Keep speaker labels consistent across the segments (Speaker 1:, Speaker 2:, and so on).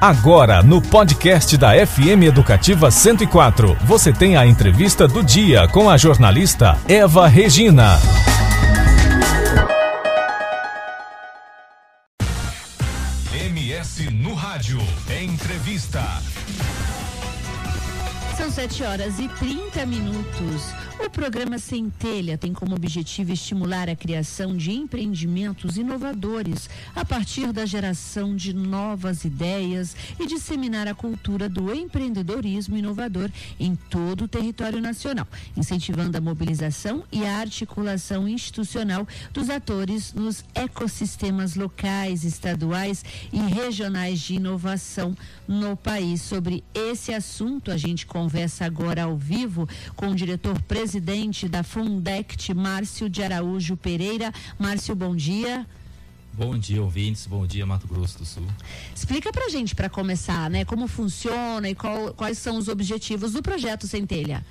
Speaker 1: Agora, no podcast da FM Educativa 104, você tem a entrevista do dia com a jornalista Eva Regina.
Speaker 2: São 7 horas e 30 minutos. O programa Centelha tem como objetivo estimular a criação de empreendimentos inovadores a partir da geração de novas ideias e disseminar a cultura do empreendedorismo inovador em todo o território nacional, incentivando a mobilização e a articulação institucional dos atores nos ecossistemas locais, estaduais e regionais de inovação no país. Sobre esse assunto, a gente conversa agora ao vivo com o diretor presidente presidente da Fundect, Márcio de Araújo Pereira. Márcio, bom dia.
Speaker 3: Bom dia, ouvintes. Bom dia, Mato Grosso do Sul.
Speaker 2: Explica pra gente, para começar, né, como funciona e qual, quais são os objetivos do projeto Centelha.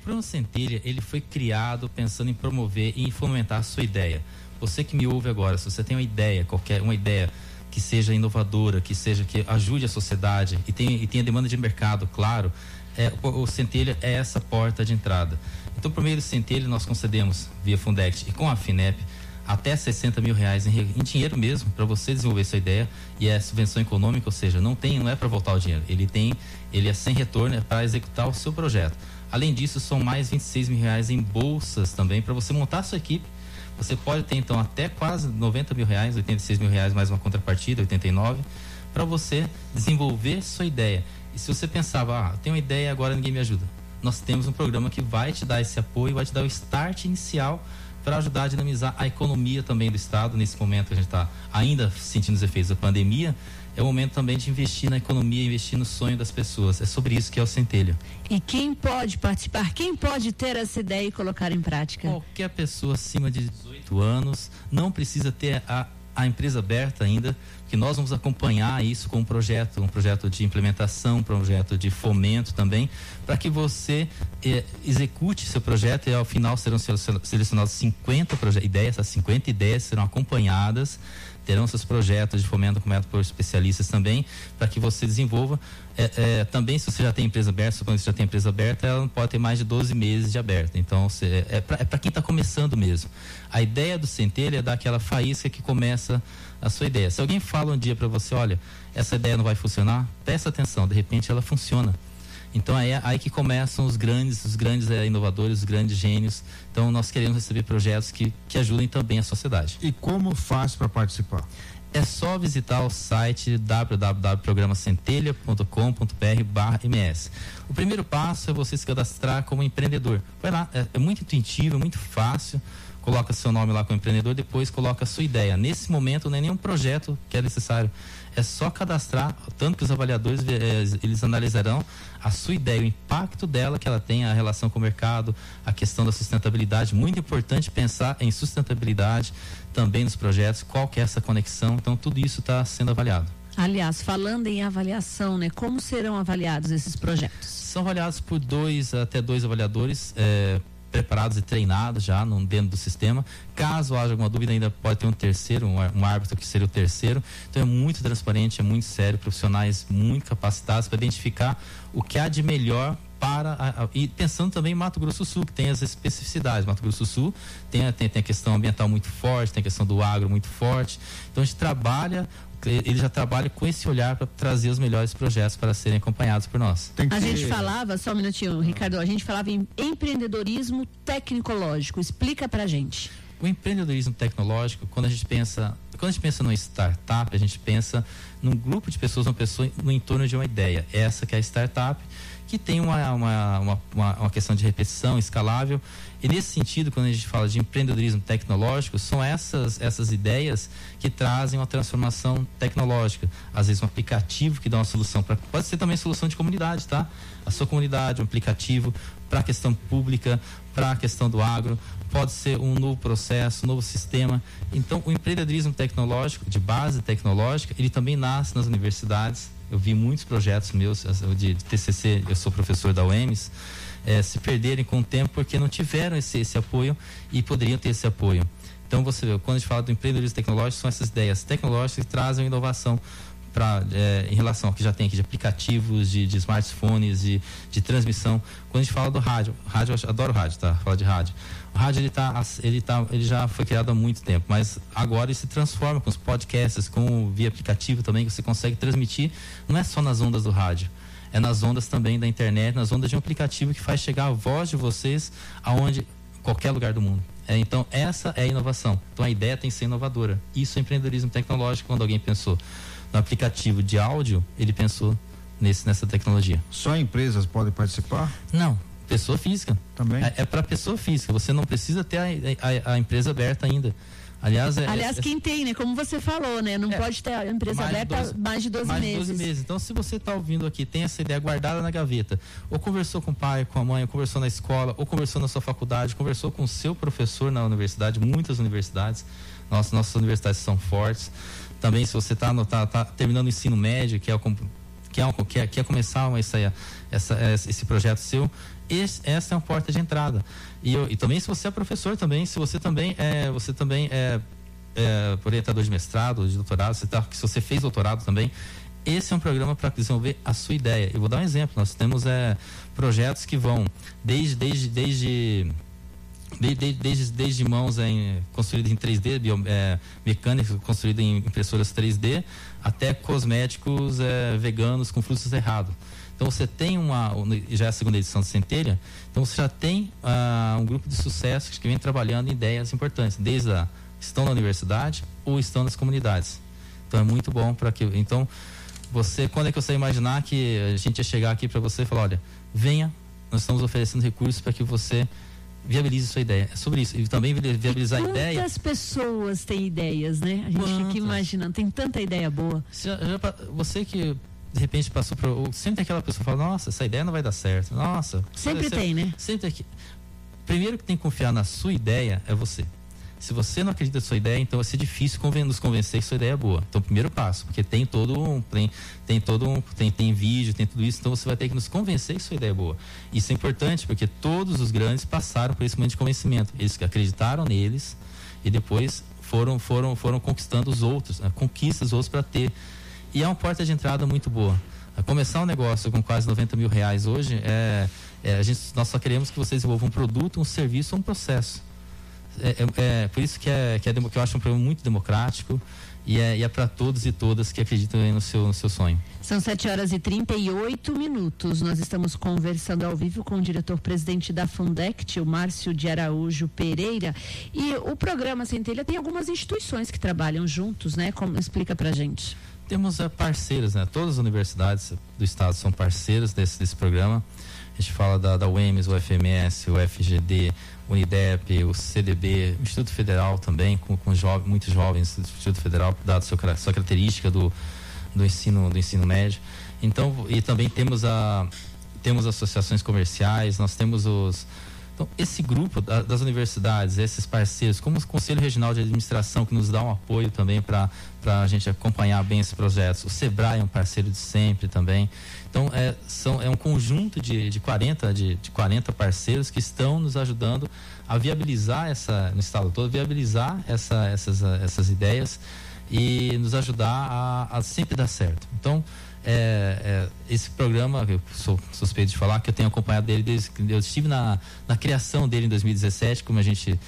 Speaker 3: O Programa Centelha, ele foi criado pensando em promover e em fomentar a sua ideia. Você que me ouve agora, se você tem uma ideia, qualquer uma ideia que seja inovadora, que seja que ajude a sociedade e tenha, e tenha demanda de mercado, claro, é, o, o Centelha é essa porta de entrada. Então, por meio do Centelha, nós concedemos, via Fundect e com a FINEP, até 60 mil reais em, em dinheiro mesmo para você desenvolver sua ideia e é subvenção econômica, ou seja, não tem, não é para voltar o dinheiro, ele tem, ele é sem retorno é para executar o seu projeto. Além disso, são mais 26 mil reais em bolsas também para você montar a sua equipe. Você pode ter então até quase 90 mil reais, 86 mil reais mais uma contrapartida, 89, para você desenvolver sua ideia. E se você pensava, ah, tenho uma ideia agora ninguém me ajuda, nós temos um programa que vai te dar esse apoio, vai te dar o start inicial para ajudar a dinamizar a economia também do Estado. Nesse momento que a gente está ainda sentindo os efeitos da pandemia, é o momento também de investir na economia, investir no sonho das pessoas. É sobre isso que é o Centelha.
Speaker 2: E quem pode participar? Quem pode ter essa ideia e colocar em prática?
Speaker 3: Qualquer pessoa acima de 18 anos não precisa ter a a empresa aberta ainda, que nós vamos acompanhar isso com um projeto, um projeto de implementação, um projeto de fomento também, para que você eh, execute seu projeto e ao final serão selecionados 50 ideias, essas 50 ideias serão acompanhadas terão seus projetos de fomento cometo por especialistas também, para que você desenvolva. É, é, também, se você já tem empresa aberta, supondo que você já tem empresa aberta, ela não pode ter mais de 12 meses de aberta. Então, você, é para é quem está começando mesmo. A ideia do centelha é dar aquela faísca que começa a sua ideia. Se alguém fala um dia para você, olha, essa ideia não vai funcionar, presta atenção, de repente ela funciona. Então é aí que começam os grandes, os grandes é, inovadores, os grandes gênios. Então nós queremos receber projetos que, que ajudem também a sociedade.
Speaker 4: E como faz para participar?
Speaker 3: É só visitar o site www.programacentelha.com.br/ms. O primeiro passo é você se cadastrar como empreendedor. Vai lá, é, é muito intuitivo, é muito fácil coloca seu nome lá como empreendedor, depois coloca a sua ideia. Nesse momento não é nenhum projeto que é necessário é só cadastrar, tanto que os avaliadores eh, eles analisarão a sua ideia, o impacto dela que ela tem, a relação com o mercado, a questão da sustentabilidade. Muito importante pensar em sustentabilidade também nos projetos, qual que é essa conexão. Então, tudo isso está sendo avaliado.
Speaker 2: Aliás, falando em avaliação, né? Como serão avaliados esses projetos?
Speaker 3: São avaliados por dois até dois avaliadores. É, preparados e treinados já no, dentro do sistema. Caso haja alguma dúvida, ainda pode ter um terceiro, um, um árbitro que seria o terceiro. Então é muito transparente, é muito sério, profissionais muito capacitados para identificar o que há de melhor para a, a, e pensando também em Mato Grosso do Sul, que tem as especificidades. Mato Grosso do Sul tem, tem, tem a questão ambiental muito forte, tem a questão do agro muito forte. Então a gente trabalha ele já trabalha com esse olhar para trazer os melhores projetos para serem acompanhados por nós.
Speaker 2: Que... A gente falava, só um minutinho, Ricardo, a gente falava em empreendedorismo tecnológico. Explica para a gente.
Speaker 3: O empreendedorismo tecnológico, quando a gente pensa, quando a gente pensa numa startup, a gente pensa num grupo de pessoas, uma pessoa no entorno de uma ideia. Essa que é a startup que tem uma, uma, uma, uma, questão de repetição escalável. E nesse sentido, quando a gente fala de empreendedorismo tecnológico, são essas, essas ideias que trazem uma transformação tecnológica. Às vezes um aplicativo que dá uma solução, pode ser também solução de comunidade, tá? A sua comunidade, um aplicativo para a questão pública, para a questão do agro, pode ser um novo processo, um novo sistema. Então, o empreendedorismo tecnológico, de base tecnológica, ele também nasce nas universidades, eu vi muitos projetos meus de, de TCC, eu sou professor da UEMS, é, se perderem com o tempo porque não tiveram esse, esse apoio e poderiam ter esse apoio. Então, você vê, quando a gente fala do empreendedorismo tecnológico, são essas ideias tecnológicas que trazem inovação para é, em relação ao que já tem aqui de aplicativos, de, de smartphones, de, de transmissão. Quando a gente fala do rádio, rádio eu adoro rádio, tá? Falar de rádio. O rádio ele tá, ele tá, ele já foi criado há muito tempo, mas agora ele se transforma com os podcasts, com via aplicativo também que você consegue transmitir. Não é só nas ondas do rádio é nas ondas também da internet, nas ondas de um aplicativo que faz chegar a voz de vocês aonde qualquer lugar do mundo. É, então essa é a inovação. Então a ideia tem que ser inovadora. Isso é empreendedorismo tecnológico. Quando alguém pensou no aplicativo de áudio, ele pensou nesse, nessa tecnologia.
Speaker 4: Só empresas podem participar?
Speaker 3: Não, pessoa física.
Speaker 4: Também?
Speaker 3: É, é para pessoa física. Você não precisa ter a, a, a empresa aberta ainda. Aliás, é,
Speaker 2: Aliás
Speaker 3: é,
Speaker 2: quem tem, né? Como você falou, né? Não é, pode ter a empresa mais aberta 12, mais de 12
Speaker 3: mais
Speaker 2: meses.
Speaker 3: 12 meses. Então, se você está ouvindo aqui, tem essa ideia guardada na gaveta, ou conversou com o pai, com a mãe, ou conversou na escola, ou conversou na sua faculdade, conversou com o seu professor na universidade, muitas universidades, nossas, nossas universidades são fortes. Também, se você está tá, tá terminando o ensino médio, que é, o, que é, quer, quer começar essa, essa, esse projeto seu, esse, essa é uma porta de entrada. E, eu, e também se você é professor também, se você também é, você também é, é orientador de mestrado, de doutorado, se, tá, se você fez doutorado também, esse é um programa para desenvolver a sua ideia. Eu vou dar um exemplo. Nós temos é, projetos que vão desde desde desde desde, desde, desde mãos em, construídas em 3D, bio, é, mecânicas construídas em impressoras 3D, até cosméticos é, veganos com frutos errados. Então você tem uma, já é a segunda edição do Centelha, então você já tem uh, um grupo de sucesso que vem trabalhando em ideias importantes, desde a estão na universidade ou estão nas comunidades. Então é muito bom para que, então você, quando é que você imaginar que a gente ia chegar aqui para você e falar, olha, venha, nós estamos oferecendo recursos para que você viabilize sua ideia. É sobre isso. E também viabilizar a ideia.
Speaker 2: Quantas pessoas têm ideias, né? A gente quantas? fica imaginando, tem tanta ideia boa.
Speaker 3: Já, já, você que de repente passou por. Sempre aquela pessoa fala, nossa, essa ideia não vai dar certo. Nossa.
Speaker 2: Sempre tem, né?
Speaker 3: Sempre tem. Primeiro que tem que confiar na sua ideia é você. Se você não acredita na sua ideia, então vai ser difícil nos convencer que sua ideia é boa. Então, primeiro passo, porque tem todo um, tem, tem todo um, tem, tem vídeo, tem tudo isso, então você vai ter que nos convencer que sua ideia é boa. Isso é importante porque todos os grandes passaram por esse momento de convencimento. Eles acreditaram neles e depois foram, foram, foram conquistando os outros, né? conquistas os outros para ter e é uma porta de entrada muito boa. A começar um negócio com quase 90 mil reais hoje, é, é, a gente, nós só queremos que você desenvolva um produto, um serviço um processo. É, é, é por isso que, é, que, é, que eu acho um programa muito democrático e é, é para todos e todas que acreditam no seu, no seu sonho.
Speaker 2: São 7 horas e 38 minutos. Nós estamos conversando ao vivo com o diretor-presidente da Fundect, o Márcio de Araújo Pereira. E o programa Centelha tem algumas instituições que trabalham juntos, né? Como explica pra gente?
Speaker 3: temos é, parceiros, né? Todas as universidades do estado são parceiros desse, desse programa. A gente fala da, da UEMS, o FMS, o FGD, o UNIDEP, o CDB, o Instituto Federal também, com, com jovens, muitos jovens do Instituto Federal, dado sua, sua característica do, do, ensino, do ensino médio. Então, e também temos, a, temos associações comerciais, nós temos os, então, esse grupo das universidades, esses parceiros, como o Conselho Regional de Administração, que nos dá um apoio também para a gente acompanhar bem esses projetos, o SEBRAE é um parceiro de sempre também. Então, é, são, é um conjunto de, de, 40, de, de 40 parceiros que estão nos ajudando a viabilizar essa, no estado todo, viabilizar essa, essas, essas ideias e nos ajudar a, a sempre dar certo. Então, é, é, esse programa, eu sou suspeito de falar, que eu tenho acompanhado dele desde que eu estive na, na criação dele em 2017, como a gente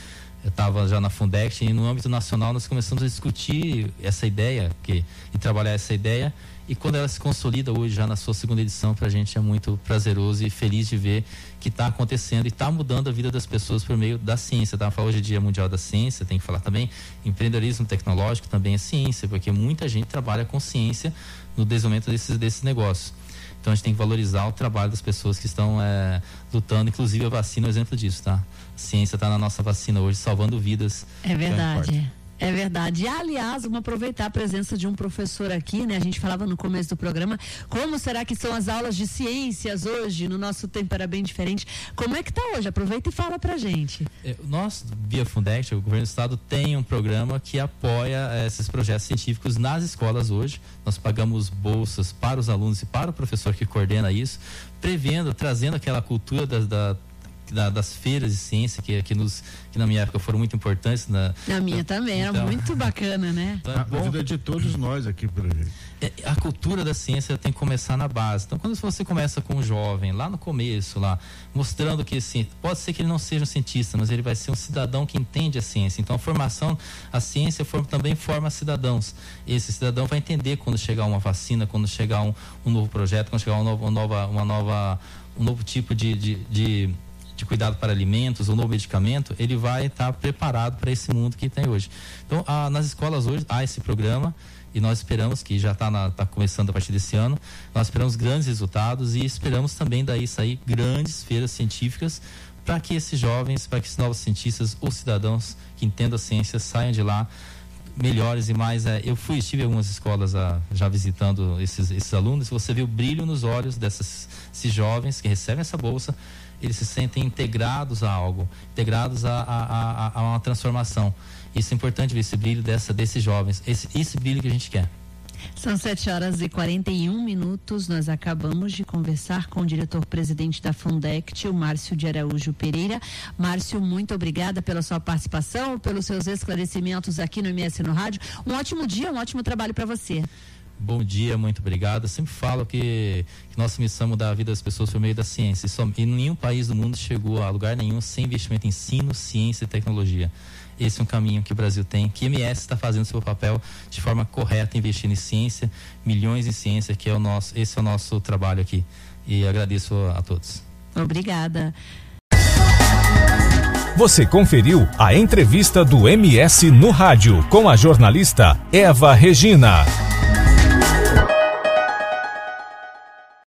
Speaker 3: estava já na Fundex, e no âmbito nacional nós começamos a discutir essa ideia que, e trabalhar essa ideia e quando ela se consolida hoje, já na sua segunda edição, para a gente é muito prazeroso e feliz de ver que está acontecendo e está mudando a vida das pessoas por meio da ciência. Tá? Hoje é Dia Mundial da Ciência, tem que falar também. Empreendedorismo tecnológico também é ciência, porque muita gente trabalha com ciência no desenvolvimento desses, desses negócios. Então a gente tem que valorizar o trabalho das pessoas que estão é, lutando, inclusive a vacina é um exemplo disso, tá? A ciência está na nossa vacina hoje, salvando vidas.
Speaker 2: É verdade. É verdade. E, aliás, vamos aproveitar a presença de um professor aqui, né? A gente falava no começo do programa, como será que são as aulas de ciências hoje? No nosso tempo era bem diferente. Como é que está hoje? Aproveita e fala pra gente.
Speaker 3: É, nós, via Fundect, o governo do estado tem um programa que apoia é, esses projetos científicos nas escolas hoje. Nós pagamos bolsas para os alunos e para o professor que coordena isso, prevendo, trazendo aquela cultura da, da da, das feiras de ciência que, que, nos, que na minha época foram muito importantes. Na,
Speaker 2: na minha também, então, era muito bacana, né?
Speaker 4: Então, é a vida de todos nós aqui, por exemplo.
Speaker 3: É, a cultura da ciência tem que começar na base. Então, quando você começa com um jovem, lá no começo, lá, mostrando que assim, pode ser que ele não seja um cientista, mas ele vai ser um cidadão que entende a ciência. Então, a formação, a ciência forma, também forma cidadãos. Esse cidadão vai entender quando chegar uma vacina, quando chegar um, um novo projeto, quando chegar uma nova, uma nova, uma nova um novo tipo de, de, de de cuidado para alimentos, um novo medicamento, ele vai estar preparado para esse mundo que tem hoje. Então, a, nas escolas hoje há esse programa e nós esperamos que já está tá começando a partir desse ano. Nós esperamos grandes resultados e esperamos também daí sair grandes feiras científicas para que esses jovens, para que esses novos cientistas ou cidadãos que entendam a ciência saiam de lá melhores e mais. É, eu fui, estive em algumas escolas a, já visitando esses, esses alunos. Você vê o brilho nos olhos desses jovens que recebem essa bolsa. Eles se sentem integrados a algo, integrados a, a, a, a uma transformação. Isso é importante ver esse brilho dessa, desses jovens, esse, esse brilho que a gente quer.
Speaker 2: São 7 horas e 41 minutos. Nós acabamos de conversar com o diretor-presidente da Fundect, o Márcio de Araújo Pereira. Márcio, muito obrigada pela sua participação, pelos seus esclarecimentos aqui no MS no Rádio. Um ótimo dia, um ótimo trabalho para você.
Speaker 3: Bom dia, muito obrigado. Eu sempre falo que, que nossa missão é mudar a vida das pessoas por meio da ciência. E, só, e nenhum país do mundo chegou a lugar nenhum sem investimento em ensino, ciência e tecnologia esse é um caminho que o Brasil tem, que MS está fazendo seu papel de forma correta, investindo em ciência, milhões em ciência, que é o nosso, esse é o nosso trabalho aqui. E agradeço a todos.
Speaker 2: Obrigada.
Speaker 1: Você conferiu a entrevista do MS no rádio com a jornalista Eva Regina.